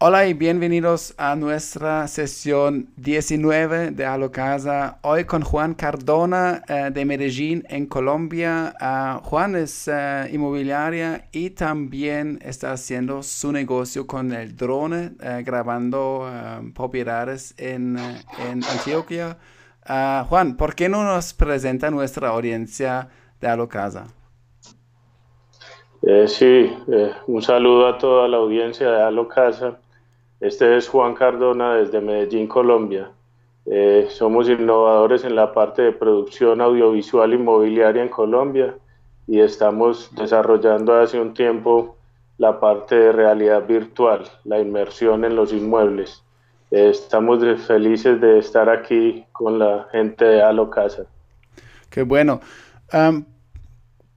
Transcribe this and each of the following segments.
Hola y bienvenidos a nuestra sesión 19 de Halo Casa. Hoy con Juan Cardona eh, de Medellín, en Colombia. Ah, Juan es eh, inmobiliaria y también está haciendo su negocio con el drone, eh, grabando propiedades en, en Antioquia. Ah, Juan, ¿por qué no nos presenta nuestra audiencia de Halo Casa? sí, un saludo a toda la audiencia de Halo Casa. Este es Juan Cardona desde Medellín, Colombia. Eh, somos innovadores en la parte de producción audiovisual inmobiliaria en Colombia y estamos desarrollando hace un tiempo la parte de realidad virtual, la inmersión en los inmuebles. Eh, estamos felices de estar aquí con la gente de Alo Casa. Qué bueno.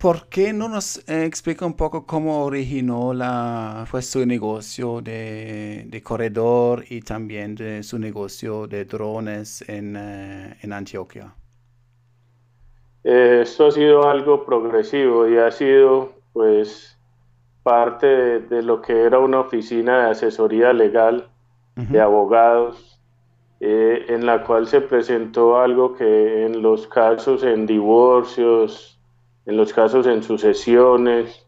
¿Por qué no nos eh, explica un poco cómo originó la, fue su negocio de, corredor y también de su negocio de drones en, eh, Antioquia? Eh, esto ha sido algo progresivo y ha sido pues parte de, lo que era una oficina de asesoría legal de abogados en la cual se presentó algo que en los casos en divorcios, en los casos en sucesiones,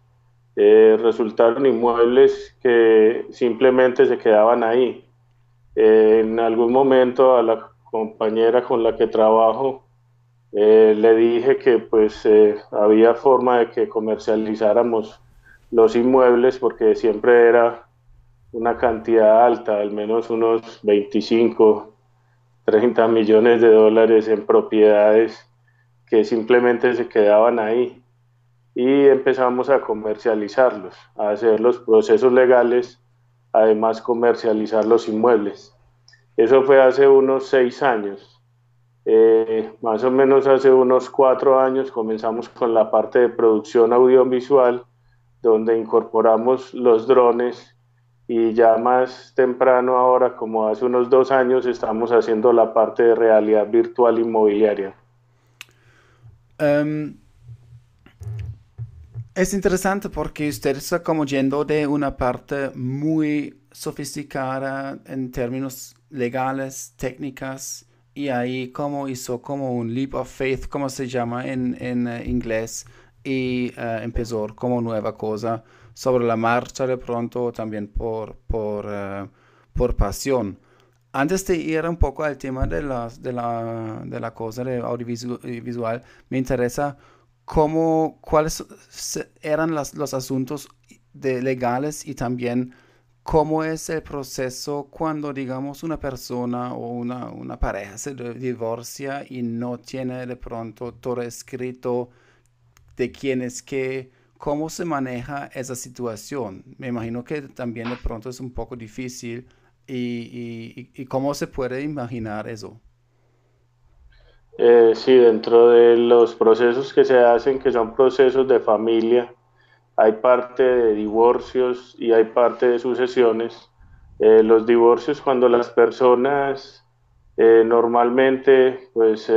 eh, resultaron inmuebles que simplemente se quedaban ahí. Eh, en algún momento a la compañera con la que trabajo eh, le dije que pues había forma de que comercializáramos los inmuebles porque siempre era una cantidad alta, al menos unos 25, 30 millones de dólares en propiedades que simplemente se quedaban ahí y empezamos a comercializarlos, a hacer los procesos legales, además comercializar los inmuebles. Eso fue hace unos seis años. Eh, más o menos hace unos cuatro años comenzamos con la parte de producción audiovisual, donde incorporamos los drones y ya más temprano ahora, como hace unos dos años, estamos haciendo la parte de realidad virtual inmobiliaria. Em, es interesante porque usted está como yendo de una parte muy sofisticada en términos legales, técnicas, y ahí como hizo como un leap of faith, como se llama en, en eh, inglés, y eh, empezó como nueva cosa sobre la marcha de pronto también por, por, eh, por pasión antes de ir un poco al tema de, de, la, de la cosa de audiovisual, me interesa cómo, cuáles eran los asuntos legales y también cómo es el proceso cuando, digamos, una persona o una, una pareja se divorcia y no tiene de pronto todo escrito de quién es qué, cómo se maneja esa situación. Me imagino que también de pronto es un poco difícil y, cómo se puede imaginar eso. Eh, sí, dentro de los procesos que se hacen, que son procesos de familia, hay parte de divorcios y hay parte de sucesiones. Eh, los divorcios cuando las personas eh, normalmente pues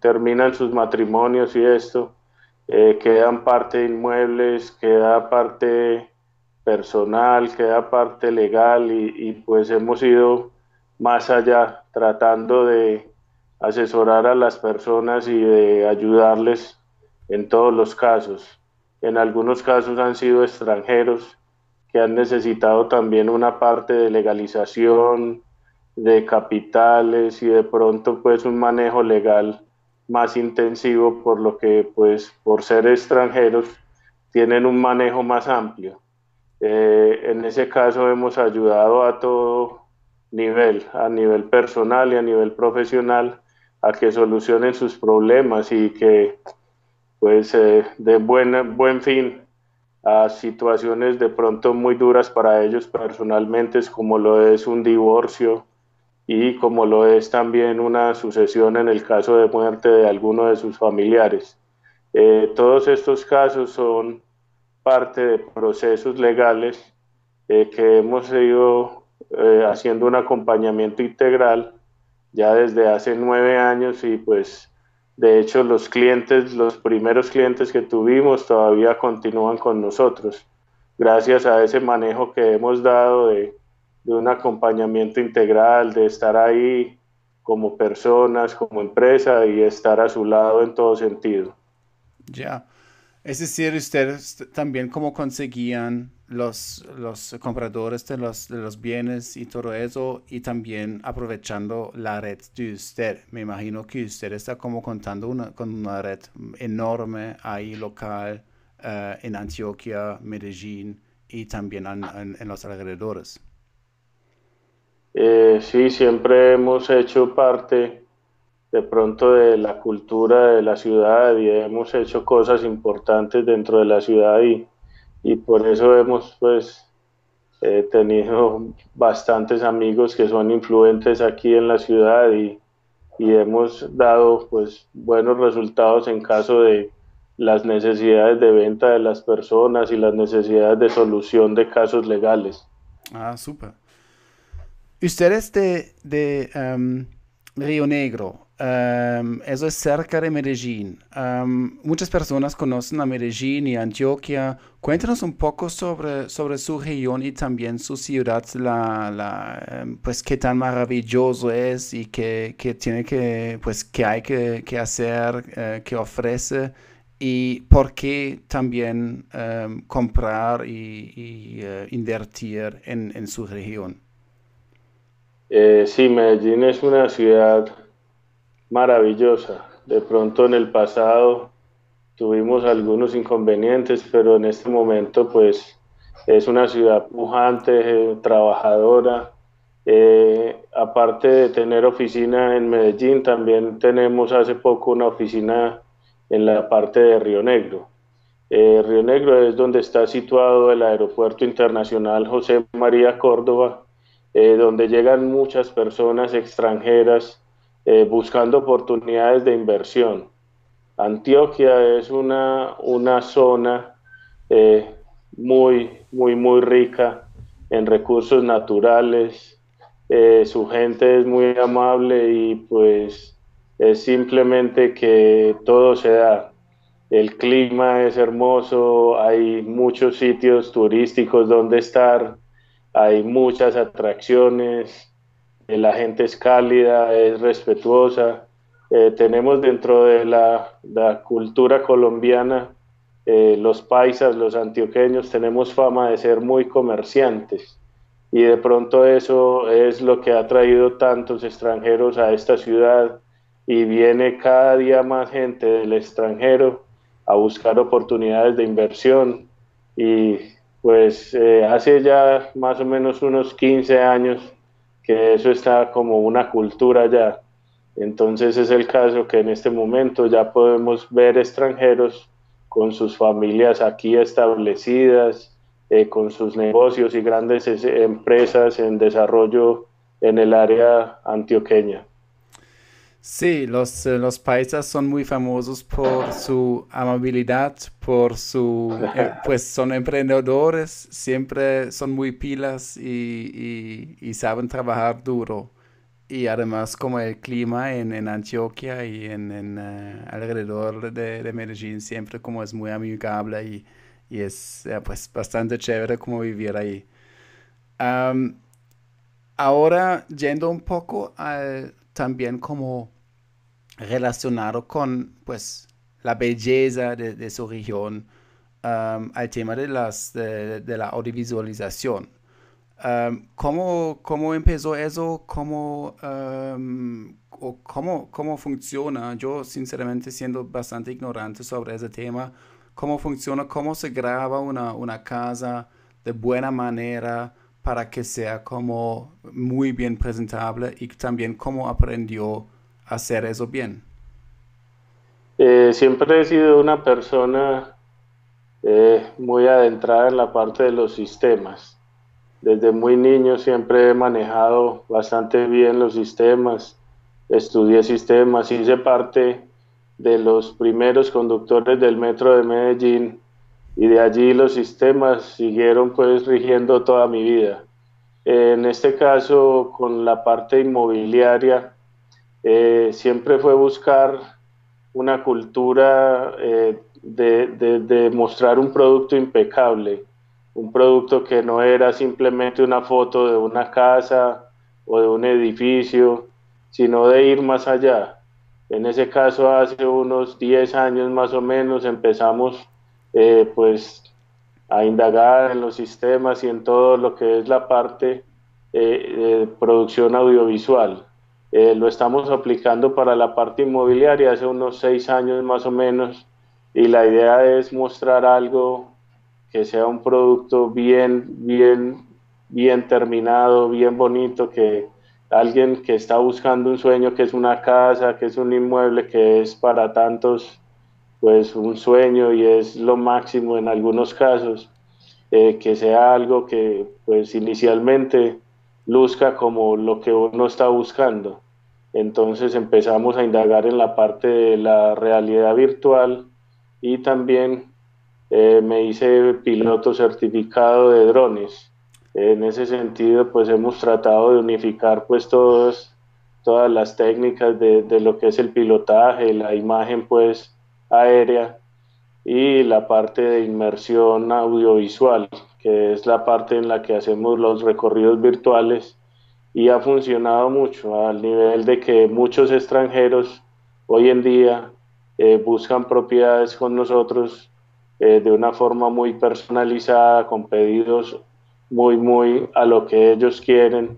terminan sus matrimonios y esto, quedan parte de inmuebles, queda parte personal, queda parte legal y, pues hemos ido más allá tratando de asesorar a las personas y de ayudarles en todos los casos. En algunos casos han sido extranjeros que han necesitado también una parte de legalización de capitales y de pronto pues un manejo legal más intensivo por lo que pues por ser extranjeros tienen un manejo más amplio. Eh, en ese caso hemos ayudado a todo nivel, a nivel personal y a nivel profesional, a que solucionen sus problemas y que pues eh, den buen, buen fin a situaciones de pronto muy duras para ellos personalmente, como lo es un divorcio y como lo es también una sucesión en el caso de muerte de alguno de sus familiares. Eh, todos estos casos son parte de procesos legales eh, que hemos ido eh, haciendo un acompañamiento integral ya desde hace nueve años y pues de hecho los clientes, los primeros clientes que tuvimos todavía continúan con nosotros gracias a ese manejo que hemos dado de, de un acompañamiento integral, de estar ahí como personas, como empresa y estar a su lado en todo sentido. Ya. Es decir, ustedes también cómo conseguían los, los compradores de los, de los bienes y todo eso y también aprovechando la red de usted. Me imagino que usted está como contando una, con una red enorme ahí local eh, en Antioquia, Medellín y también en, en, los alrededores. Eh, sí, siempre hemos hecho parte de pronto de la cultura de la ciudad y hemos hecho cosas importantes dentro de la ciudad y, y por eso hemos pues eh, tenido bastantes amigos que son influentes aquí en la ciudad y, y hemos dado pues buenos resultados en caso de las necesidades de venta de las personas y las necesidades de solución de casos legales. Ah, súper. Usted es de, de um, Río Negro. Um, eso es cerca de Medellín. Um, muchas personas conocen a Medellín y Antioquia. Cuéntanos un poco sobre, sobre su región y también su ciudad, la, la, um, pues qué tan maravilloso es y qué, qué tiene que, pues qué hay que, que hacer, uh, qué ofrece y por qué también comprar y, y uh, invertir en, en, su región. Eh, sí, Medellín es una ciudad maravillosa. De pronto en el pasado tuvimos algunos inconvenientes, pero en este momento pues es una ciudad pujante, trabajadora. Eh, aparte de tener oficina en Medellín, también tenemos hace poco una oficina en la parte de Río Negro. Eh, Río Negro es donde está situado el Aeropuerto Internacional José María Córdoba, eh, donde llegan muchas personas extranjeras eh, buscando oportunidades de inversión. Antioquia es una, una zona eh, muy, muy, muy rica en recursos naturales. Eh, su gente es muy amable y pues es simplemente que todo se da. El clima es hermoso, hay muchos sitios turísticos donde estar, hay muchas atracciones, la gente es cálida, es respetuosa. Eh, tenemos dentro de la, cultura colombiana, eh, los paisas, los antioqueños, tenemos fama de ser muy comerciantes y de pronto eso es lo que ha traído tantos extranjeros a esta ciudad y viene cada día más gente del extranjero a buscar oportunidades de inversión y pues hace ya más o menos unos 15 años que eso está como una cultura ya. Entonces es el caso que en este momento ya podemos ver extranjeros con sus familias aquí establecidas, eh, con sus negocios y grandes empresas en desarrollo en el área antioqueña. Sí, los, eh, los paisas son muy famosos por su amabilidad, por su, eh, pues son emprendedores, siempre son muy pilas y, y, saben trabajar duro. Y además como el clima en, en Antioquia y en, en uh, alrededor de, de, Medellín siempre como es muy amigable y, y es pues bastante chévere como vivir ahí. Um, ahora yendo un poco al también como relacionado con pues la belleza de, su región um, al tema de, las, de, la audiovisualización. Um, ¿cómo, ¿cómo, empezó eso? ¿Cómo, um, cómo, ¿Cómo funciona? Yo sinceramente siendo bastante ignorante sobre ese tema, ¿cómo funciona? ¿Cómo se graba una, una casa de buena manera para que sea como muy bien presentable y también cómo aprendió hacer eso bien? Eh, siempre he sido una persona eh, muy adentrada en la parte de los sistemas. Desde muy niño siempre he manejado bastante bien los sistemas, estudié sistemas, hice parte de los primeros conductores del metro de Medellín y de allí los sistemas siguieron pues rigiendo toda mi vida. En este caso, con la parte inmobiliaria, eh, siempre fue buscar una cultura eh, de, mostrar un producto impecable. un producto que no era simplemente una foto de una casa o de un edificio, sino de ir más allá. En ese caso, hace unos 10 años más o menos empezamos eh, pues a indagar en los sistemas y en todo lo que es la parte de producción audiovisual. Eh, lo estamos aplicando para la parte inmobiliaria hace unos seis años más o menos y la idea es mostrar algo que sea un producto bien, bien, bien terminado, bien bonito, que alguien que está buscando un sueño, que es una casa, que es un inmueble, que es para tantos, pues un sueño y es lo máximo en algunos casos, eh, que sea algo que pues inicialmente luzca como lo que uno está buscando. Entonces empezamos a indagar en la parte de la realidad virtual y también eh, me hice piloto certificado de drones. En ese sentido, pues hemos tratado de unificar pues todas las técnicas de, de lo que es el pilotaje, la imagen pues aérea y la parte de inmersión audiovisual, que es la parte en la que hacemos los recorridos virtuales y ha funcionado mucho al nivel de que muchos extranjeros hoy en día eh, buscan propiedades con nosotros eh, de una forma muy personalizada, con pedidos muy, muy a lo que ellos quieren.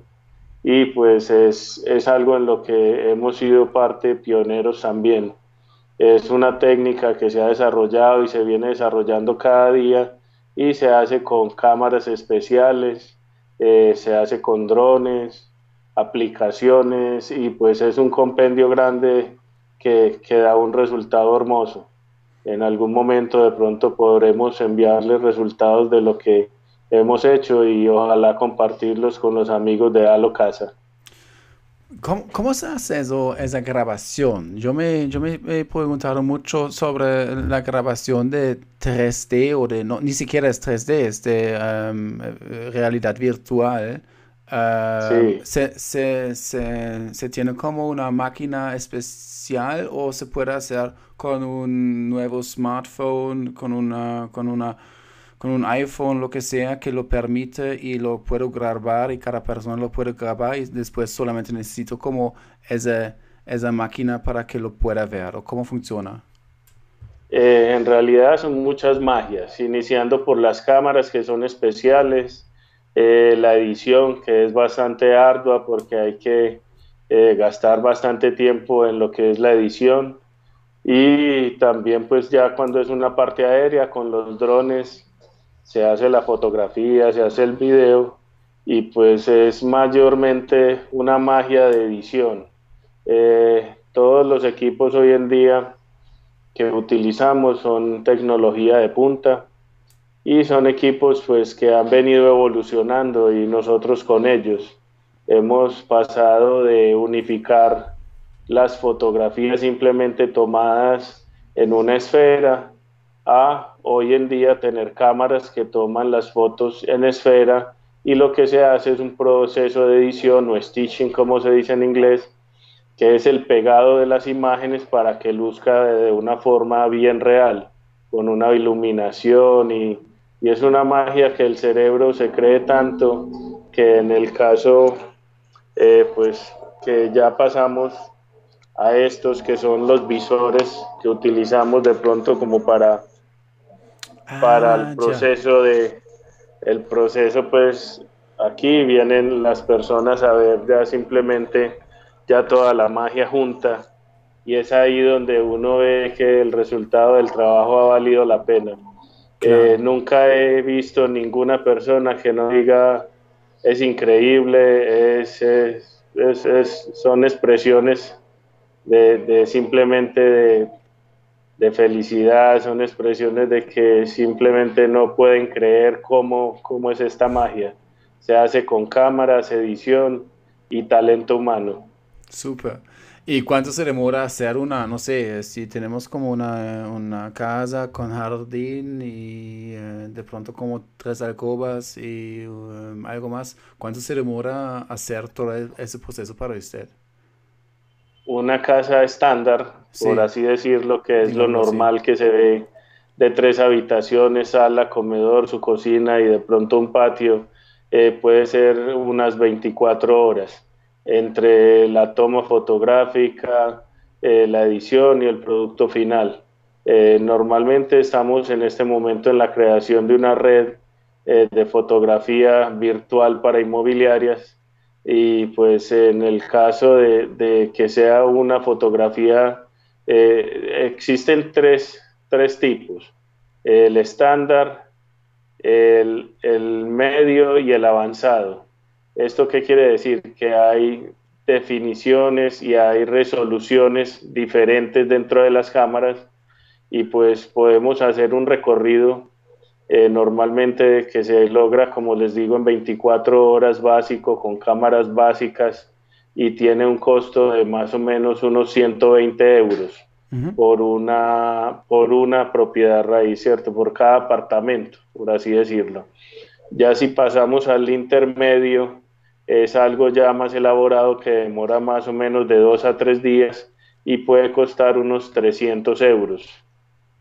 Y pues es, es algo en lo que hemos sido parte pioneros también. Es una técnica que se ha desarrollado y se viene desarrollando cada día y se hace con cámaras especiales, eh, se hace con drones, aplicaciones y pues es un compendio grande que, que da un resultado hermoso en algún momento de pronto podremos enviarles resultados de lo que hemos hecho y ojalá compartirlos con los amigos de Alo Casa. ¿Cómo, se hace eso, esa grabación? Yo me, yo me he preguntado mucho sobre la grabación de 3D o de, no, ni siquiera es 3D, es de um, realidad virtual. Uh, se, se, se, se, tiene como una máquina especial o se puede hacer con un nuevo smartphone, con una, con una con un iPhone, lo que sea, que lo permite y lo puedo grabar y cada persona lo puede grabar y después solamente necesito como esa, esa máquina para que lo pueda ver o cómo funciona. Eh, en realidad son muchas magias, iniciando por las cámaras que son especiales, eh, la edición que es bastante ardua porque hay que eh, gastar bastante tiempo en lo que es la edición y también pues ya cuando es una parte aérea con los drones se hace la fotografía, se hace el video y pues es mayormente una magia de edición. Eh, todos los equipos hoy en día que utilizamos son tecnología de punta y son equipos pues que han venido evolucionando y nosotros con ellos hemos pasado de unificar las fotografías simplemente tomadas en una esfera a hoy en día tener cámaras que toman las fotos en esfera y lo que se hace es un proceso de edición o stitching como se dice en inglés que es el pegado de las imágenes para que luzca de una forma bien real con una iluminación y, y es una magia que el cerebro se cree tanto que en el caso eh, pues que ya pasamos a estos que son los visores que utilizamos de pronto como para para el ah, proceso de el proceso pues aquí vienen las personas a ver ya simplemente ya toda la magia junta y es ahí donde uno ve que el resultado del trabajo ha valido la pena. Eh, nunca he visto ninguna persona que no diga es increíble, es, es, son expresiones de, de simplemente de, de felicidad, son expresiones de que simplemente no pueden creer cómo, cómo es esta magia. Se hace con cámaras, edición y talento humano. Súper. ¿Y cuánto se demora hacer una, no sé, si tenemos como una, una casa con jardín y eh, de pronto como tres alcobas y um, algo más, ¿cuánto se demora hacer todo ese proceso para usted? una casa estándar, por así decirlo, que es lo normal que se ve de tres habitaciones, sala, comedor, su cocina y de pronto un patio, eh, puede ser unas 24 horas entre la toma fotográfica, eh, la edición y el producto final. Eh, normalmente estamos en este momento en la creación de una red de fotografía virtual para inmobiliarias y pues en el caso de, que sea una fotografía, existen tres tres tipos, el estándar, el, medio y el avanzado. ¿Esto qué quiere decir? Que hay definiciones y hay resoluciones diferentes dentro de las cámaras y pues podemos hacer un recorrido eh, normalmente que se logra, como les digo, en 24 horas básico con cámaras básicas y tiene un costo de más o menos unos 120 euros por, una, por una propiedad raíz, ¿cierto? Por cada apartamento, por así decirlo. Ya si pasamos al intermedio, es algo ya más elaborado que demora más o menos de dos a tres días y puede costar unos 300 euros.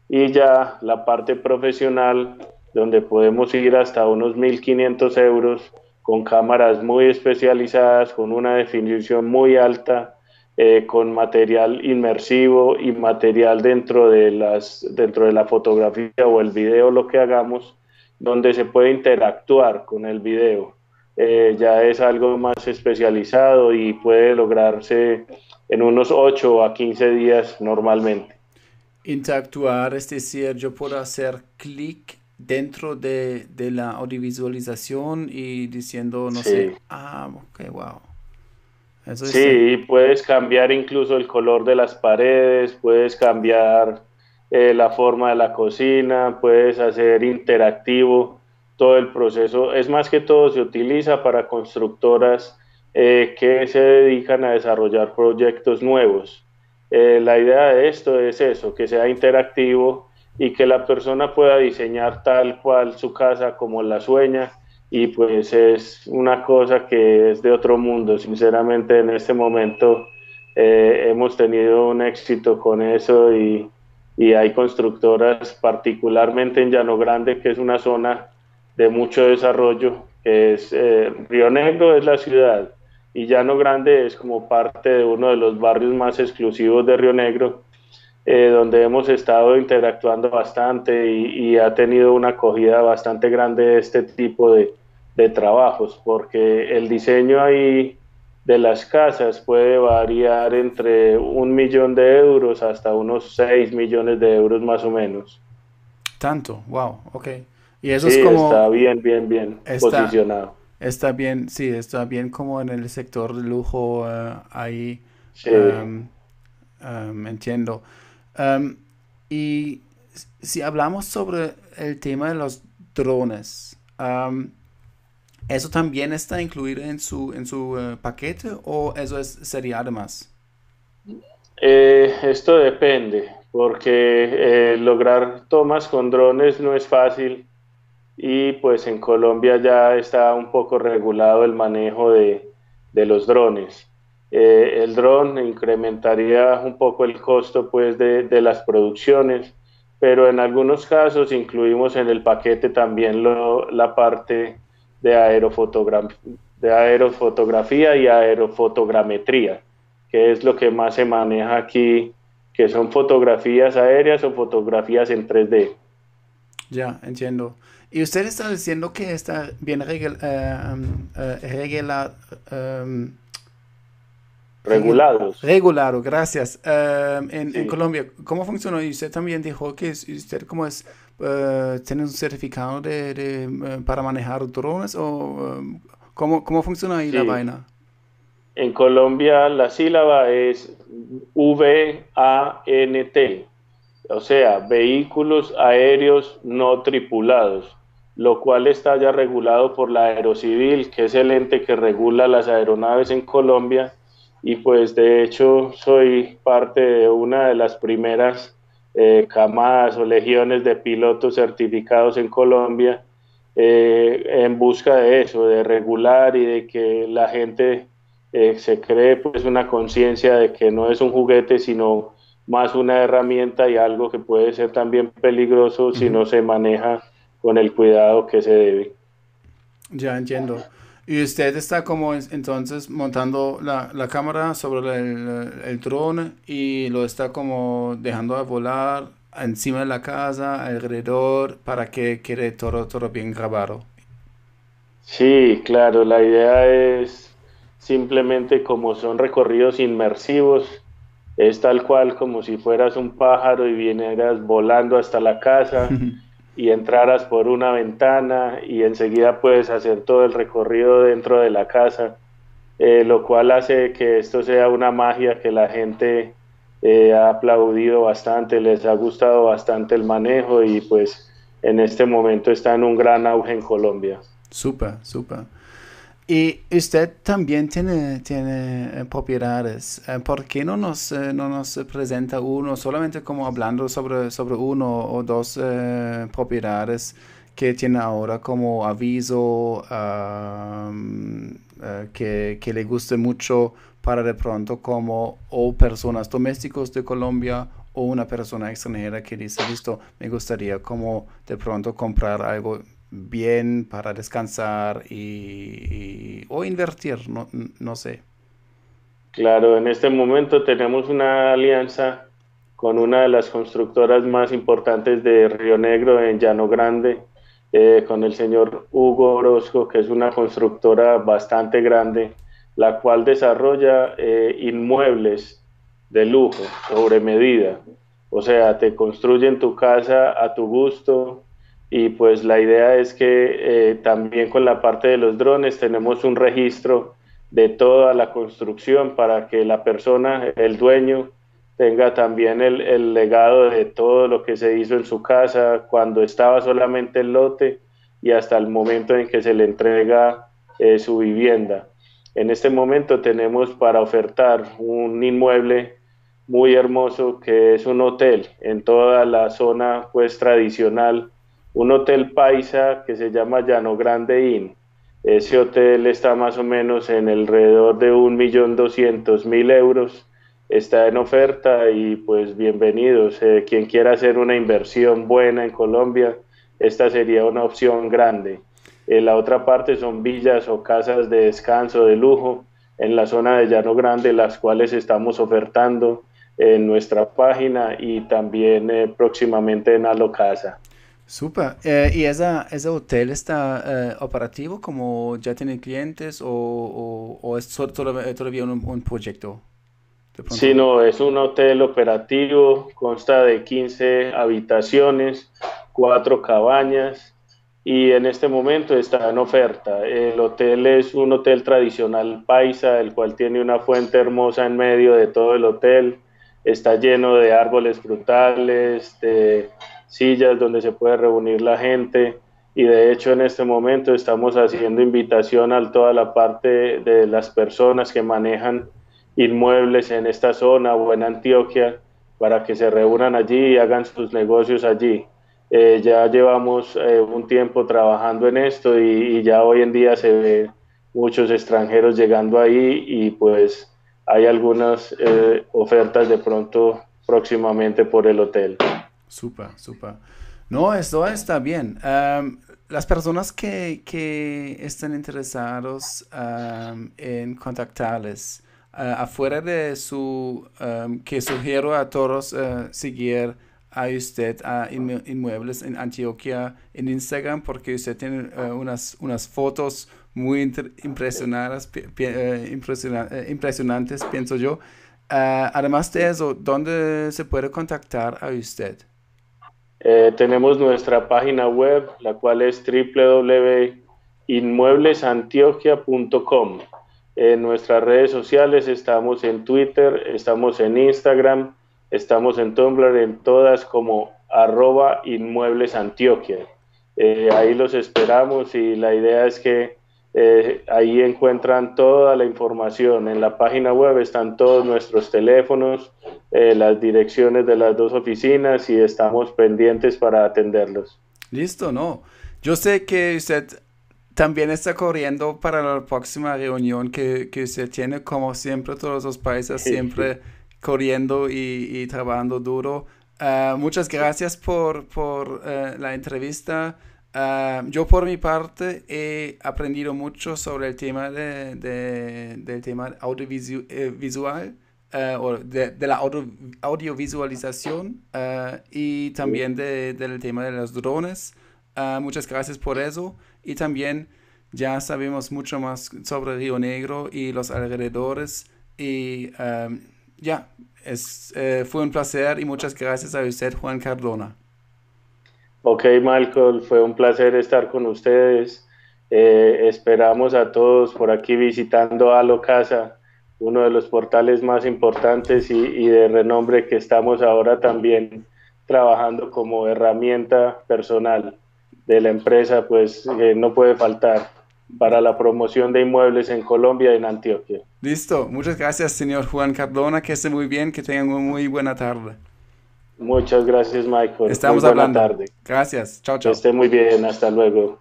Y ya la parte profesional, donde podemos ir hasta unos 1.500 euros, con cámaras muy especializadas, con una definición muy alta, eh, con material inmersivo y material dentro de, las, dentro de la fotografía o el video, lo que hagamos, donde se puede interactuar con el video. Eh, ya es algo más especializado y puede lograrse en unos 8 a 15 días normalmente. Interactuar, es decir, yo puedo hacer clic dentro de, de, la audiovisualización y diciendo, no sé, ah, ok, wow sí, puedes cambiar incluso el color de las paredes, puedes cambiar eh, la forma de la cocina, puedes hacer interactivo todo el proceso. Es más que todo se utiliza para constructoras eh, que se dedican a desarrollar proyectos nuevos. Eh, la idea de esto es eso, que sea interactivo y que la persona pueda diseñar tal cual su casa como la sueña y pues es una cosa que es de otro mundo. Sinceramente en este momento eh, hemos tenido un éxito con eso y, y, hay constructoras, particularmente en Llano Grande, que es una zona de mucho desarrollo, que es eh, Río Negro es la ciudad y Llano Grande es como parte de uno de los barrios más exclusivos de Río Negro. Eh, donde hemos estado interactuando bastante y, ha tenido una acogida bastante grande este tipo de, de trabajos, porque el diseño ahí de las casas puede variar entre un millón de euros hasta unos 6 millones de euros más o menos. Tanto, wow, ok. Y eso es como... Está bien, bien, bien posicionado. Está bien, sí, está bien como en el sector de lujo uh, ahí. Sí. Um, um, entiendo. Um, y si hablamos sobre el tema de los drones, ¿Eso también está incluido en su, en su eh, paquete o eso es, sería además? Eh, esto depende, porque eh, lograr tomas con drones no es fácil y pues en Colombia ya está un poco regulado el manejo de, los drones. el dron incrementaría un poco el costo pues de, de, las producciones, pero en algunos casos incluimos en el paquete también lo, la parte de, de aerofotografía y aerofotogrametría, que es lo que más se maneja aquí, que son fotografías aéreas o fotografías en 3D. Ya, entiendo. Y usted está diciendo que está bien regel, eh, um, eh, um, regulados. Regulado, gracias. En, en, Colombia, ¿cómo funciona? Y usted también dijo que usted como es eh, ¿Tienes un certificado de, para manejar drones o ¿cómo, cómo, funciona ahí la vaina? En Colombia la sílaba es V-A-N-T, o sea, vehículos aéreos no tripulados, lo cual está ya regulado por la Aerocivil, que es el ente que regula las aeronaves en Colombia, y pues de hecho soy parte de una de las primeras eh, camadas o legiones de pilotos certificados en Colombia eh, en busca de eso, de regular y de que la gente eh, se cree pues una conciencia de que no es un juguete, sino más una herramienta y algo que puede ser también peligroso si no se maneja con el cuidado que se debe. Ya entiendo. Y usted está como entonces montando la, cámara sobre el, el dron y lo está como dejando a volar encima de la casa, alrededor, para que quede todo, todo bien grabado. Sí, claro, la idea es simplemente como son recorridos inmersivos, es tal cual como si fueras un pájaro y vinieras volando hasta la casa y entraras por una ventana y enseguida puedes hacer todo el recorrido dentro de la casa, eh, lo cual hace que esto sea una magia que la gente eh, ha aplaudido bastante, les ha gustado bastante el manejo y pues en este momento está en un gran auge en Colombia. Súper, súper. Y usted también tiene, tiene eh, propiedades. Eh, ¿Por qué no nos, no nos presenta uno, solamente como hablando sobre, sobre uno o dos propiedades que tiene ahora como aviso que, que, le guste mucho para de pronto como o personas domésticos de Colombia o una persona extranjera que dice, listo, me gustaría como de pronto comprar algo bien para descansar y, o invertir, no, no sé. Claro, en este momento tenemos una alianza con una de las constructoras más importantes de Río Negro en Llano Grande, eh, con el señor Hugo Orozco, que es una constructora bastante grande la cual desarrolla eh, inmuebles de lujo sobre medida. O sea, te construyen tu casa a tu gusto y pues la idea es que eh, también con la parte de los drones tenemos un registro de toda la construcción para que la persona, el dueño, tenga también el, legado de todo lo que se hizo en su casa cuando estaba solamente el lote y hasta el momento en que se le entrega eh, su vivienda. En este momento tenemos para ofertar un inmueble muy hermoso que es un hotel en toda la zona pues tradicional, un hotel paisa que se llama Llano Grande Inn. Ese hotel está más o menos en alrededor de un millón doscientos mil euros. Está en oferta y pues bienvenidos. Eh, quien quiera hacer una inversión buena en Colombia, esta sería una opción grande. En la otra parte son villas o casas de descanso de lujo en la zona de Llano Grande, las cuales estamos ofertando en nuestra página y también eh, próximamente en Alocasa. Super. Eh, ¿Y esa, ese hotel está eh, operativo como ya tiene clientes o, es todavía, un, un, proyecto? Sí, no, es un hotel operativo, consta de 15 habitaciones, cuatro cabañas, y en este momento está en oferta. El hotel es un hotel tradicional paisa, el cual tiene una fuente hermosa en medio de todo el hotel. Está lleno de árboles frutales, de sillas donde se puede reunir la gente. Y de hecho en este momento estamos haciendo invitación a toda la parte de las personas que manejan inmuebles en esta zona o en Antioquia para que se reúnan allí y hagan sus negocios allí. Eh, ya llevamos eh, un tiempo trabajando en esto y, ya hoy en día se ve muchos extranjeros llegando ahí y pues hay algunas eh, ofertas de pronto próximamente por el hotel. Súper, súper. No, esto está bien. las personas que, que, están interesados en contactarles, afuera de su, que sugiero a todos seguir a usted a Inmuebles en Antioquia en Instagram porque usted tiene eh, unas, unas fotos muy impresionantes, eh, eh, impresionantes, pienso yo. Ah, además de eso, ¿dónde se puede contactar a usted? Tenemos nuestra página web, la cual es www.inmueblesantioquia.com. En nuestras redes sociales estamos en Twitter, estamos en Instagram, Estamos en Tumblr en todas como arroba inmuebles Antioquia. Eh, ahí los esperamos y la idea es que eh, ahí encuentran toda la información. En la página web están todos nuestros teléfonos, eh, las direcciones de las dos oficinas y estamos pendientes para atenderlos. Listo, no. Yo sé que usted también está corriendo para la próxima reunión que, que se tiene, como siempre, todos los países siempre corriendo y, trabajando duro. Ah, muchas gracias por, por eh, la entrevista. Ah, yo por mi parte he aprendido mucho sobre el tema de, del tema audiovisual eh, o de, la audiovisualización y también del tema de los drones. muchas gracias por eso y también ya sabemos mucho más sobre Río Negro y los alrededores y ya, es, eh, fue un placer y muchas gracias a usted, Juan Cardona. Ok, Michael, fue un placer estar con ustedes. Eh, esperamos a todos por aquí visitando Alo Casa, uno de los portales más importantes y, de renombre que estamos ahora también trabajando como herramienta personal de la empresa, pues no puede faltar para la promoción de inmuebles en Colombia y en Antioquia. Listo, muchas gracias señor Juan Cardona, que esté muy bien, que tengan una muy buena tarde. Muchas gracias Michael. Estamos muy hablando. Tarde. Gracias, chao, chao. Que esté muy bien, hasta luego.